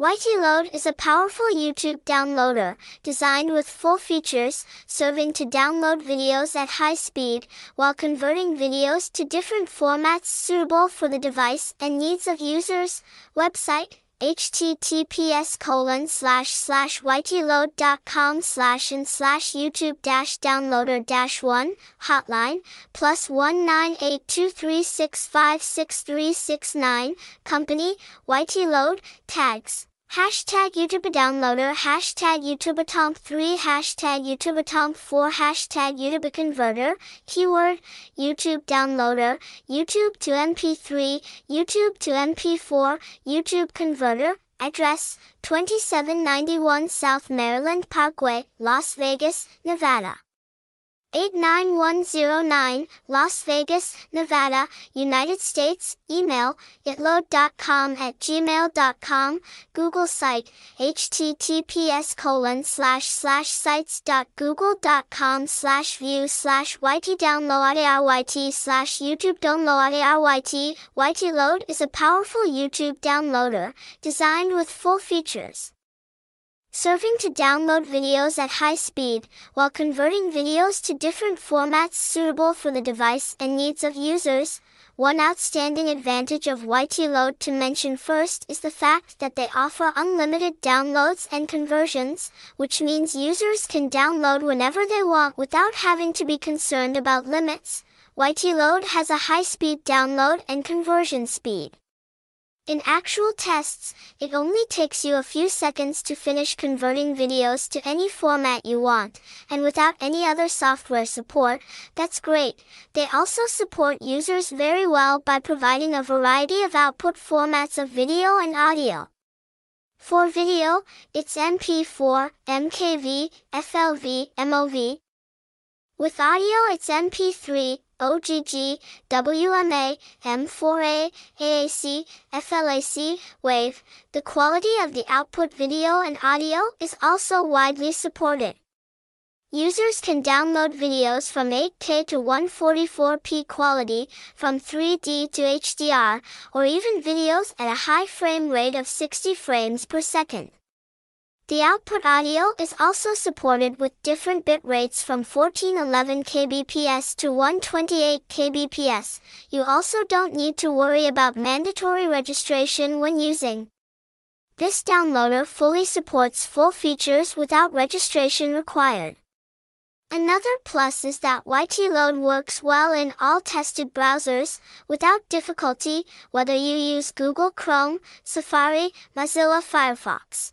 YT-Load is a powerful YouTube downloader, designed with full features, serving to download videos at high speed, while converting videos to different formats suitable for the device and needs of users. Website, https colon slash slash ytload.com slash and slash youtube dash downloader dash one hotline plus one nine eight two three six five six three six nine company YT-Load tags Hashtag YouTube downloader, hashtag YouTube Tomp 3, hashtag YouTube Tomp 4, hashtag YouTube converter, keyword, YouTube downloader, YouTube to MP3, YouTube to MP4, YouTube converter, address, 2791 South Maryland Parkway, Las Vegas, Nevada. 89109, Las Vegas, Nevada, United States, email, ytload.com at gmail.com, Google site, https colon slash slash sites.google.com slash view slash yt download yt slash youtube download yt. YT-Load is a powerful YouTube downloader, designed with full features. Serving to download videos at high speed, while converting videos to different formats suitable for the device and needs of users. One outstanding advantage of YT-Load to mention first is the fact that they offer unlimited downloads and conversions, which means users can download whenever they want without having to be concerned about limits. YT-Load has a high-speed download and conversion speed. In actual tests, it only takes you a few seconds to finish converting videos to any format you want, and without any other software support, that's great. They also support users very well by providing a variety of output formats of video and audio. For video, it's MP4, MKV, FLV, MOV. With audio, it's MP3, OGG, WMA, M4A, AAC, FLAC, WAV. The quality of the output video and audio is also widely supported. Users can download videos from 8K to 144p quality, from 3D to HDR, or even videos at a high frame rate of 60 frames per second. The output audio is also supported with different bit rates from 1411 kbps to 128 kbps. You also don't need to worry about mandatory registration when using. This downloader fully supports full features without registration required. Another plus is that YT-Load works well in all tested browsers, without difficulty, whether you use Google Chrome, Safari, Mozilla Firefox.